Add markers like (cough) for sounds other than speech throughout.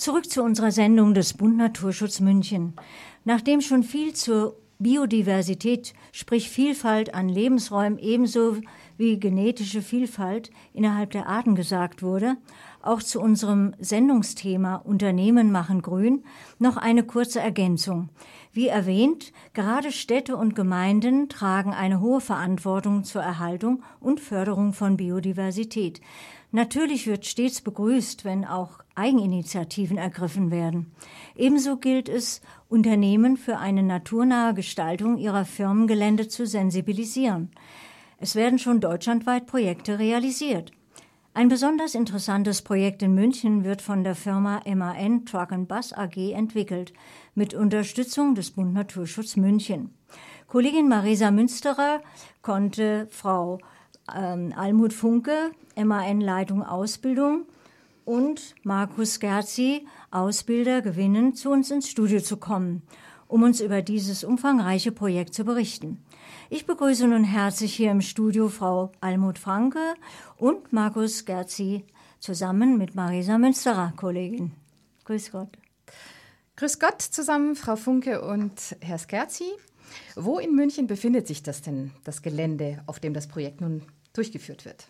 Zurück zu unserer Sendung des Bund Naturschutz München. Nachdem schon viel zur Biodiversität, sprich Vielfalt an Lebensräumen ebenso wie genetische Vielfalt innerhalb der Arten gesagt wurde, auch zu unserem Sendungsthema Unternehmen machen grün noch eine kurze Ergänzung. Wie erwähnt, gerade Städte und Gemeinden tragen eine hohe Verantwortung zur Erhaltung und Förderung von Biodiversität. Natürlich wird stets begrüßt, wenn auch Eigeninitiativen ergriffen werden. Ebenso gilt es, Unternehmen für eine naturnahe Gestaltung ihrer Firmengelände zu sensibilisieren. Es werden schon deutschlandweit Projekte realisiert. Ein besonders interessantes Projekt in München wird von der Firma MAN Truck Bus AG entwickelt, mit Unterstützung des Bund Naturschutz München. Kollegin Marisa Münsterer konnte Frau ähm, Almut Funke, MAN-Leitung Ausbildung und Markus Gerzi, Ausbilder, gewinnen, zu uns ins Studio zu kommen, um uns über dieses umfangreiche Projekt zu berichten. Ich begrüße nun herzlich hier im Studio Frau Almut Franke und Markus Gerzi zusammen mit Marisa Münsterer, Kollegin. Grüß Gott. Grüß Gott zusammen, Frau Funke und Herr Skerzi. Wo in München befindet sich das denn, das Gelände, auf dem das Projekt nun durchgeführt wird?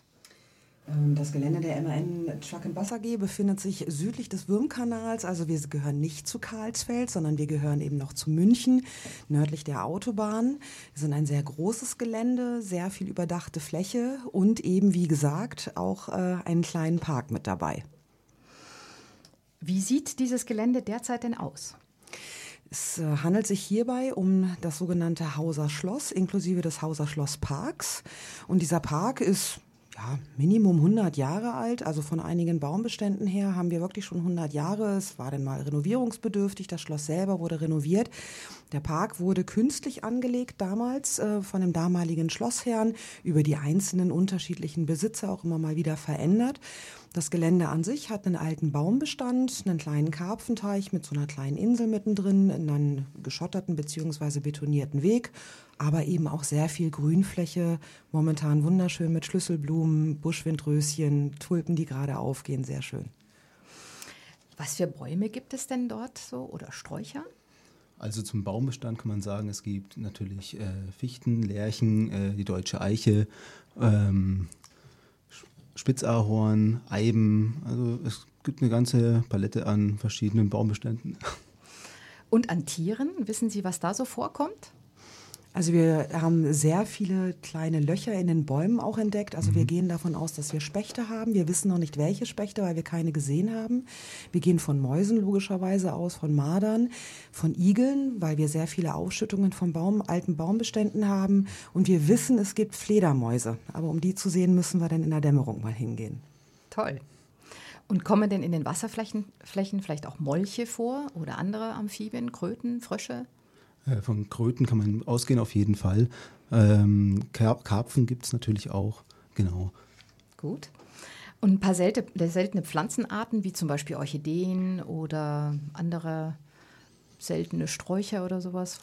Ähm, das Gelände der MAN Truck and Bus AG befindet sich südlich des Würmkanals. Also wir gehören nicht zu Karlsfeld, sondern wir gehören eben noch zu München, nördlich der Autobahn. Wir sind ein sehr großes Gelände, sehr viel überdachte Fläche und eben, wie gesagt, auch äh, einen kleinen Park mit dabei. Wie sieht dieses Gelände derzeit denn aus? Es äh, handelt sich hierbei um das sogenannte Hauser Schloss inklusive des Hauser Schlossparks. Und dieser Park ist ja, Minimum 100 Jahre alt. Also von einigen Baumbeständen her haben wir wirklich schon 100 Jahre. Es war dann mal renovierungsbedürftig. Das Schloss selber wurde renoviert. Der Park wurde künstlich angelegt damals äh, von dem damaligen Schlossherrn über die einzelnen unterschiedlichen Besitzer auch immer mal wieder verändert. Das Gelände an sich hat einen alten Baumbestand, einen kleinen Karpfenteich mit so einer kleinen Insel mittendrin, einen geschotterten bzw. betonierten Weg, aber eben auch sehr viel Grünfläche, momentan wunderschön mit Schlüsselblumen, Buschwindröschen, Tulpen, die gerade aufgehen, sehr schön. Was für Bäume gibt es denn dort so oder Sträucher? Also zum Baumbestand kann man sagen, es gibt natürlich äh, Fichten, Lärchen, äh, die deutsche Eiche, ähm, Spitzahorn, Eiben. Also es gibt eine ganze Palette an verschiedenen Baumbeständen. Und an Tieren, wissen Sie, was da so vorkommt? Also wir haben sehr viele kleine Löcher in den Bäumen auch entdeckt. Also wir mhm. gehen davon aus, dass wir Spechte haben. Wir wissen noch nicht, welche Spechte, weil wir keine gesehen haben. Wir gehen von Mäusen logischerweise aus, von Madern, von Igeln, weil wir sehr viele Ausschüttungen von Baum, alten Baumbeständen haben. Und wir wissen, es gibt Fledermäuse. Aber um die zu sehen, müssen wir dann in der Dämmerung mal hingehen. Toll. Und kommen denn in den Wasserflächen Flächen vielleicht auch Molche vor oder andere Amphibien, Kröten, Frösche? Äh, von Kröten kann man ausgehen, auf jeden Fall. Ähm, Karpfen gibt es natürlich auch, genau. Gut. Und ein paar seltene, seltene Pflanzenarten, wie zum Beispiel Orchideen oder andere seltene Sträucher oder sowas?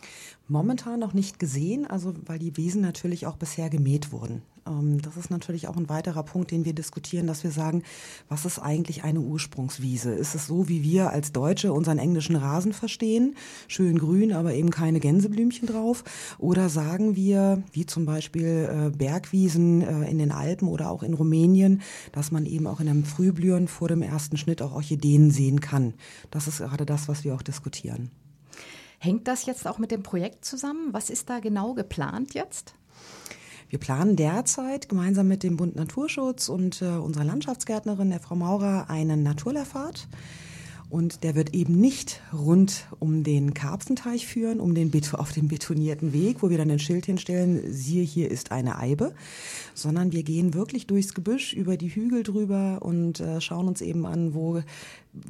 Momentan noch nicht gesehen, also weil die Wiesen natürlich auch bisher gemäht wurden. Ähm, das ist natürlich auch ein weiterer Punkt, den wir diskutieren, dass wir sagen, was ist eigentlich eine Ursprungswiese? Ist es so, wie wir als Deutsche unseren englischen Rasen verstehen? Schön grün, aber eben keine Gänseblümchen drauf? Oder sagen wir, wie zum Beispiel äh, Bergwiesen äh, in den Alpen oder auch in Rumänien, dass man eben auch in einem Frühblühen vor dem ersten Schnitt auch Orchideen sehen kann? Das ist gerade das, was wir auch diskutieren. Hängt das jetzt auch mit dem Projekt zusammen? Was ist da genau geplant jetzt? Wir planen derzeit gemeinsam mit dem Bund Naturschutz und äh, unserer Landschaftsgärtnerin, der Frau Maurer, einen Naturlehrpfad. Und der wird eben nicht rund um den Karpfenteich führen, um den Beto auf dem betonierten Weg, wo wir dann ein Schild hinstellen, siehe, hier ist eine Eibe, sondern wir gehen wirklich durchs Gebüsch, über die Hügel drüber und äh, schauen uns eben an, wo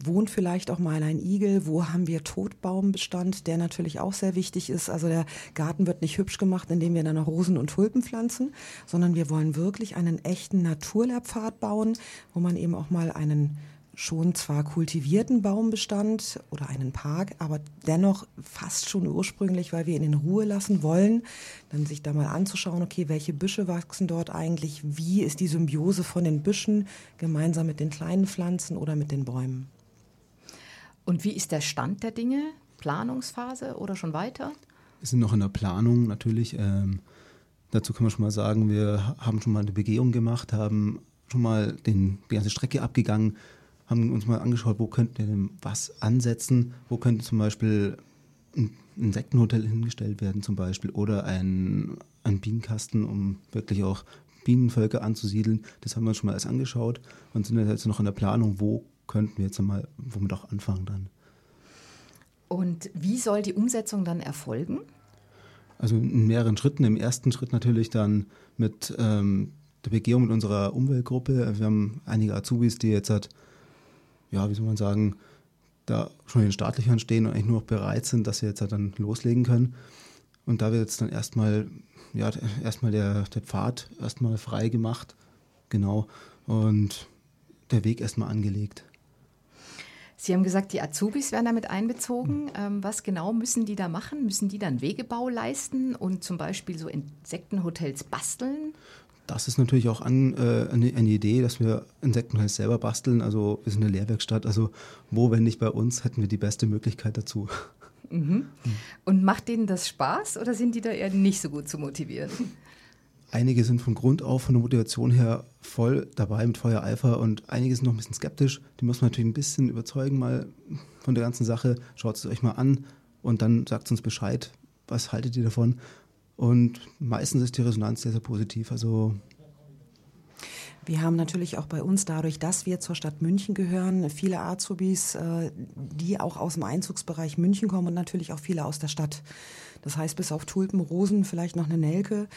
wohnt vielleicht auch mal ein Igel, wo haben wir Totbaumbestand, der natürlich auch sehr wichtig ist. Also der Garten wird nicht hübsch gemacht, indem wir dann noch Rosen und Tulpen pflanzen, sondern wir wollen wirklich einen echten Naturlehrpfad bauen, wo man eben auch mal einen schon zwar kultivierten Baumbestand oder einen Park, aber dennoch fast schon ursprünglich, weil wir ihn in Ruhe lassen wollen, dann sich da mal anzuschauen, okay, welche Büsche wachsen dort eigentlich, wie ist die Symbiose von den Büschen gemeinsam mit den kleinen Pflanzen oder mit den Bäumen. Und wie ist der Stand der Dinge? Planungsphase oder schon weiter? Wir sind noch in der Planung natürlich. Ähm, dazu kann man schon mal sagen, wir haben schon mal eine Begehung gemacht, haben schon mal den, die ganze Strecke abgegangen, haben uns mal angeschaut, wo könnten wir denn was ansetzen, wo könnte zum Beispiel ein Insektenhotel hingestellt werden zum Beispiel oder ein, ein Bienenkasten, um wirklich auch Bienenvölker anzusiedeln. Das haben wir uns schon mal alles angeschaut und sind jetzt noch in der Planung, wo könnten wir jetzt mal womit auch anfangen dann. Und wie soll die Umsetzung dann erfolgen? Also in mehreren Schritten. Im ersten Schritt natürlich dann mit ähm, der Begehung mit unserer Umweltgruppe. Wir haben einige Azubis, die jetzt hat, ja, wie soll man sagen, da schon in den Startlöchern stehen und eigentlich nur noch bereit sind, dass sie jetzt halt dann loslegen können. Und da wird jetzt dann erstmal, ja, erstmal der, der Pfad erstmal frei gemacht. Genau. Und der Weg erstmal angelegt. Sie haben gesagt, die Azubis werden damit einbezogen. Ähm, was genau müssen die da machen? Müssen die dann Wegebau leisten und zum Beispiel so Insektenhotels basteln? Das ist natürlich auch an, äh, eine, eine, Idee, dass wir Insektenhotels selber basteln. Also wir sind eine Lehrwerkstatt. Also wo, wenn nicht bei uns, hätten wir die beste Möglichkeit dazu. Mhm. Und macht denen das Spaß oder sind die da eher nicht so gut zu motivieren? Einige sind von Grund auf, von der Motivation her voll dabei mit Feuer Eifer und einige sind noch ein bisschen skeptisch. Die muss man natürlich ein bisschen überzeugen mal von der ganzen Sache. Schaut es euch mal an und dann sagt uns Bescheid, was haltet ihr davon. Und meistens ist die Resonanz sehr, sehr positiv. Also wir haben natürlich auch bei uns dadurch, dass wir zur Stadt München gehören, viele Azubis, äh, die auch aus dem Einzugsbereich München kommen und natürlich auch viele aus der Stadt. Das heißt, bis auf Tulpen, Rosen, vielleicht noch eine Nelke,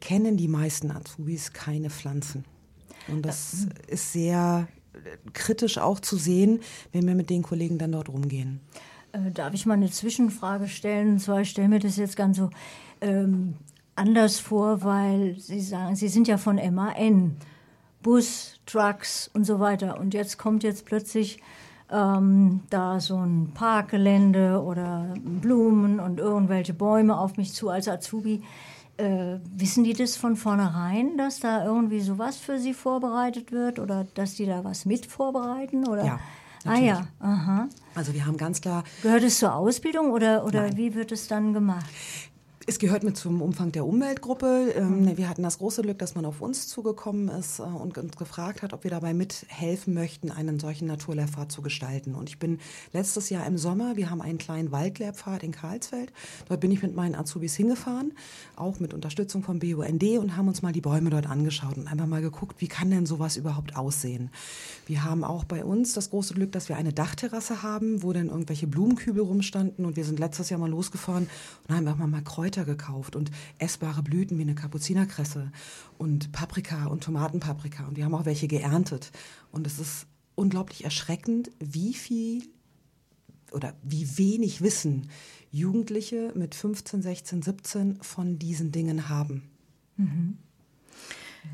kennen die meisten Azubis keine Pflanzen. Und das ist sehr kritisch auch zu sehen, wenn wir mit den Kollegen dann dort rumgehen. Äh, darf ich mal eine Zwischenfrage stellen? Und zwar, ich stelle mir das jetzt ganz so ähm, anders vor, weil Sie sagen, Sie sind ja von MAN, Bus, Trucks und so weiter. Und jetzt kommt jetzt plötzlich ähm, da so ein Parkgelände oder Blumen und irgendwelche Bäume auf mich zu als Azubi. Äh, wissen die das von vornherein, dass da irgendwie sowas für sie vorbereitet wird oder dass die da was mit vorbereiten? Oder? Ja. Natürlich. Ah ja, aha. Also wir haben ganz klar. Gehört es zur Ausbildung oder, oder wie wird es dann gemacht? Es gehört mit zum Umfang der Umweltgruppe. Ähm, mhm. Wir hatten das große Glück, dass man auf uns zugekommen ist äh, und uns gefragt hat, ob wir dabei mithelfen möchten, einen solchen Naturlehrpfad zu gestalten. Und ich bin letztes Jahr im Sommer, wir haben einen kleinen Waldlehrpfad in Karlsfeld. Dort bin ich mit meinen Azubis hingefahren, auch mit Unterstützung vom BUND und haben uns mal die Bäume dort angeschaut und einfach mal geguckt, wie kann denn sowas überhaupt aussehen. Wir haben auch bei uns das große Glück, dass wir eine Dachterrasse haben, wo dann irgendwelche Blumenkübel rumstanden und wir sind letztes Jahr mal losgefahren und haben einfach mal Kräuter Kräuter gekauft und essbare Blüten wie eine Kapuzinerkresse und Paprika und Tomatenpaprika. Und wir haben auch welche geerntet. Und es ist unglaublich erschreckend, wie viel oder wie wenig Wissen Jugendliche mit 15, 16, 17 von diesen Dingen haben. Mhm.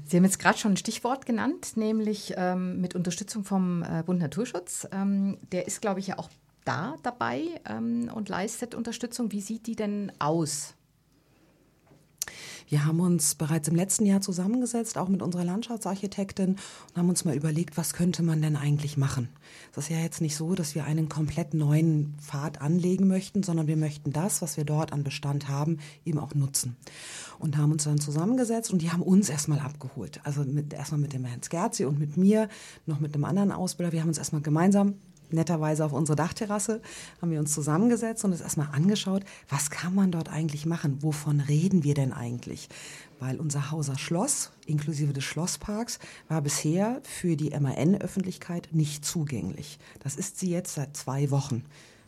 Sie haben jetzt gerade schon ein Stichwort genannt, nämlich ähm, mit Unterstützung vom äh, Bund Naturschutz. Ähm, der ist, glaube ich, ja auch da dabei ähm, und leistet Unterstützung. Wie sieht die denn aus? Wir haben uns bereits im letzten Jahr zusammengesetzt, auch mit unserer Landschaftsarchitektin, und haben uns mal überlegt, was könnte man denn eigentlich machen. Es ist ja jetzt nicht so, dass wir einen komplett neuen Pfad anlegen möchten, sondern wir möchten das, was wir dort an Bestand haben, eben auch nutzen. Und haben uns dann zusammengesetzt und die haben uns erstmal abgeholt. Also mit, erstmal mit dem Herrn Skerzi und mit mir, noch mit einem anderen Ausbilder. Wir haben uns erstmal gemeinsam netterweise auf unsere Dachterrasse, haben wir uns zusammengesetzt und uns erstmal angeschaut, was kann man dort eigentlich machen? Wovon reden wir denn eigentlich? Weil unser Hauser Schloss, inklusive des Schlossparks, war bisher für die MAN-Öffentlichkeit nicht zugänglich. Das ist sie jetzt seit zwei Wochen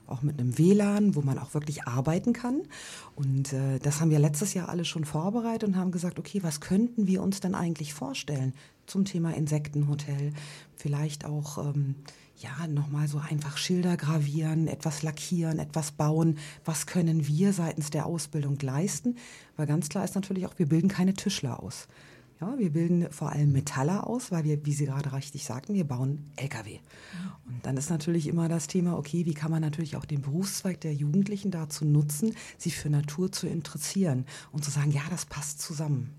auch mit einem WLAN, wo man auch wirklich arbeiten kann. Und äh, das haben wir letztes Jahr alle schon vorbereitet und haben gesagt, okay, was könnten wir uns denn eigentlich vorstellen zum Thema Insektenhotel? Vielleicht auch ähm, ja, nochmal so einfach Schilder gravieren, etwas lackieren, etwas bauen. Was können wir seitens der Ausbildung leisten? Weil ganz klar ist natürlich auch, wir bilden keine Tischler aus. Ja, wir bilden vor allem Metaller aus, weil wir, wie Sie gerade richtig sagten, wir bauen Lkw. Und dann ist natürlich immer das Thema, okay, wie kann man natürlich auch den Berufszweig der Jugendlichen dazu nutzen, sich für Natur zu interessieren und zu sagen, ja, das passt zusammen.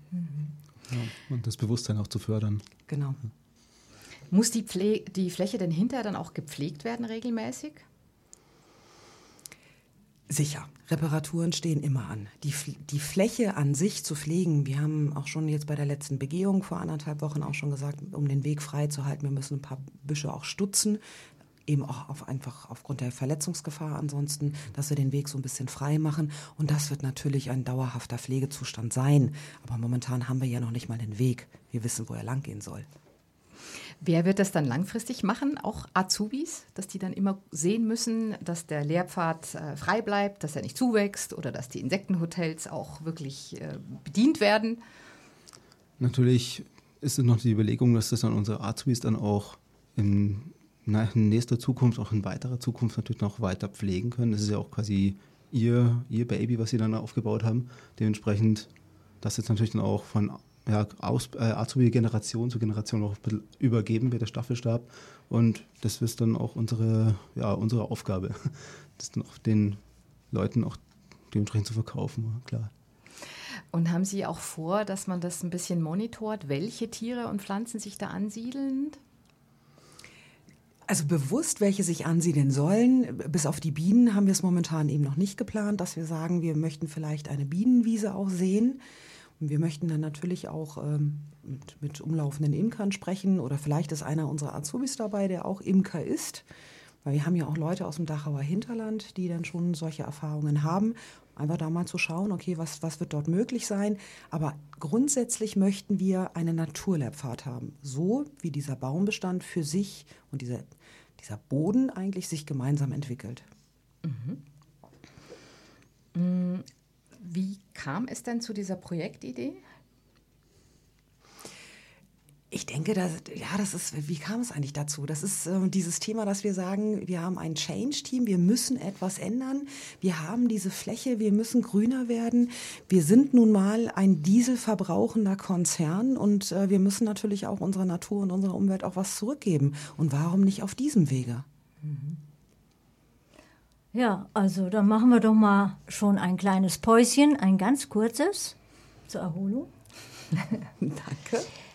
Ja, und das Bewusstsein auch zu fördern. Genau. Muss die, Pfle die Fläche denn hinterher dann auch gepflegt werden regelmäßig? Sicher. Reparaturen stehen immer an. Die, die Fläche an sich zu pflegen, wir haben auch schon jetzt bei der letzten Begehung vor anderthalb Wochen auch schon gesagt, um den Weg frei zu halten, wir müssen ein paar Büsche auch stutzen, eben auch auf einfach aufgrund der Verletzungsgefahr ansonsten, dass wir den Weg so ein bisschen frei machen. Und das wird natürlich ein dauerhafter Pflegezustand sein. Aber momentan haben wir ja noch nicht mal den Weg. Wir wissen, wo er lang gehen soll. Wer wird das dann langfristig machen? Auch Azubis, dass die dann immer sehen müssen, dass der Lehrpfad äh, frei bleibt, dass er nicht zuwächst oder dass die Insektenhotels auch wirklich äh, bedient werden? Natürlich ist es noch die Überlegung, dass das dann unsere Azubis dann auch in, in nächster Zukunft, auch in weiterer Zukunft natürlich noch weiter pflegen können. Das ist ja auch quasi ihr, ihr Baby, was sie dann aufgebaut haben. Dementsprechend, das jetzt natürlich dann auch von ja, aus, äh, Azubi-Generation zu Generation auch übergeben wird, der Staffelstab. Und das ist dann auch unsere, ja, unsere Aufgabe, (laughs) das dann auch den Leuten auch dementsprechend zu verkaufen, klar. Und haben Sie auch vor, dass man das ein bisschen monitort, welche Tiere und Pflanzen sich da ansiedeln? Also bewusst, welche sich ansiedeln sollen. Bis auf die Bienen haben wir es momentan eben noch nicht geplant, dass wir sagen, wir möchten vielleicht eine Bienenwiese auch sehen. Wir möchten dann natürlich auch ähm, mit, mit umlaufenden Imkern sprechen oder vielleicht ist einer unserer Azubis dabei, der auch Imker ist. Weil wir haben ja auch Leute aus dem Dachauer Hinterland, die dann schon solche Erfahrungen haben. Einfach da mal zu schauen, okay, was, was wird dort möglich sein. Aber grundsätzlich möchten wir eine Naturlehrpfad haben. So wie dieser Baumbestand für sich und dieser, dieser Boden eigentlich sich gemeinsam entwickelt. Mhm. Wie kam es denn zu dieser Projektidee? Ich denke, dass, ja, das ist, wie kam es eigentlich dazu? Das ist äh, dieses Thema, dass wir sagen, wir haben ein Change-Team, wir müssen etwas ändern, wir haben diese Fläche, wir müssen grüner werden. Wir sind nun mal ein dieselverbrauchender Konzern und äh, wir müssen natürlich auch unserer Natur und unserer Umwelt auch was zurückgeben. Und warum nicht auf diesem Wege? Mhm. Ja, also dann machen wir doch mal schon ein kleines Päuschen, ein ganz kurzes zur Erholung. (laughs) Danke.